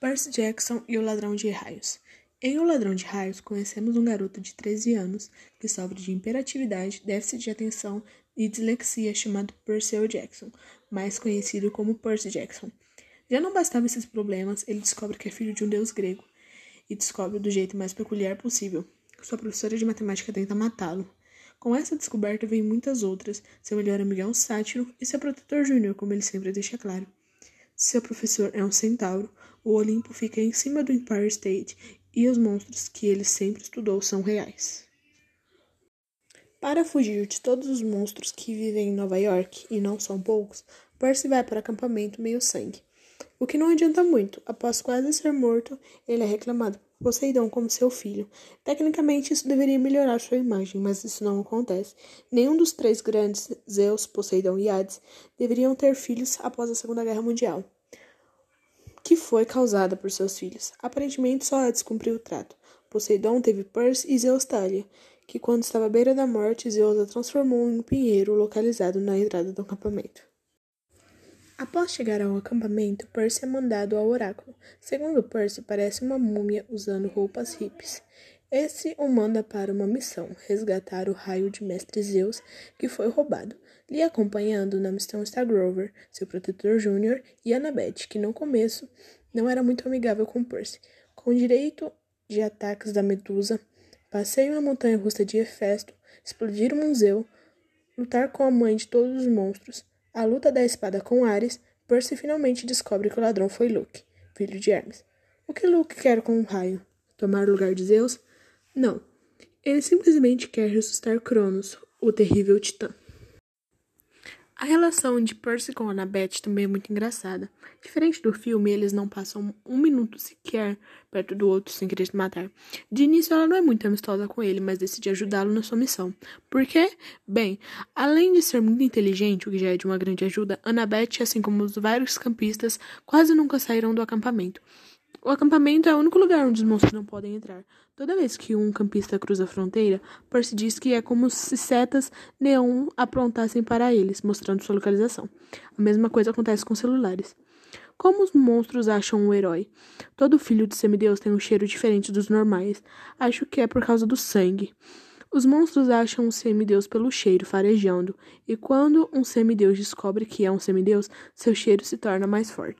Percy Jackson e o Ladrão de Raios. Em O Ladrão de Raios, conhecemos um garoto de 13 anos que sofre de hiperatividade, déficit de atenção e dislexia chamado Percy Jackson, mais conhecido como Percy Jackson. Já não bastava esses problemas, ele descobre que é filho de um deus grego e descobre do jeito mais peculiar possível. Sua professora de matemática tenta matá-lo. Com essa descoberta vem muitas outras, seu melhor amigo é sátiro e seu protetor júnior, como ele sempre deixa claro. Seu professor é um centauro, o Olimpo fica em cima do Empire State e os monstros que ele sempre estudou são reais. Para fugir de todos os monstros que vivem em Nova York, e não são poucos, Percy vai para o acampamento meio sangue. O que não adianta muito, após quase ser morto, ele é reclamado por Poseidon como seu filho. Tecnicamente, isso deveria melhorar sua imagem, mas isso não acontece. Nenhum dos três grandes, Zeus, Poseidon e Hades, deveriam ter filhos após a Segunda Guerra Mundial que foi causada por seus filhos. Aparentemente, só Hades cumpriu o trato. Poseidon teve Perse e Zeus Thalia, que quando estava à beira da morte, Zeus a transformou em um pinheiro localizado na entrada do acampamento. Após chegar ao acampamento, Percy é mandado ao oráculo. Segundo Percy, parece uma múmia usando roupas hippies. Esse o manda para uma missão: resgatar o raio de Mestre Zeus que foi roubado. Lhe acompanhando na missão está Grover, seu protetor júnior, e Annabeth, que no começo não era muito amigável com Percy. Com direito de ataques da Medusa, passeio na montanha russa de Hefesto, explodir o museu, lutar com a mãe de todos os monstros, a luta da espada com Ares, Percy finalmente descobre que o ladrão foi Luke, filho de Hermes. O que Luke quer com o raio? Tomar o lugar de Zeus? Não. Ele simplesmente quer ressuscitar Cronos, o terrível titã. A relação de Percy com Annabeth também é muito engraçada. Diferente do filme, eles não passam um minuto sequer perto do outro sem querer se matar. De início, ela não é muito amistosa com ele, mas decide ajudá-lo na sua missão. Por quê? Bem, além de ser muito inteligente, o que já é de uma grande ajuda, Annabeth, assim como os vários campistas, quase nunca saíram do acampamento. O acampamento é o único lugar onde os monstros não podem entrar. Toda vez que um campista cruza a fronteira, Percy diz que é como se setas neon aprontassem para eles, mostrando sua localização. A mesma coisa acontece com celulares. Como os monstros acham um herói? Todo filho de semideus tem um cheiro diferente dos normais. Acho que é por causa do sangue. Os monstros acham um semideus pelo cheiro, farejando, e quando um semideus descobre que é um semideus, seu cheiro se torna mais forte.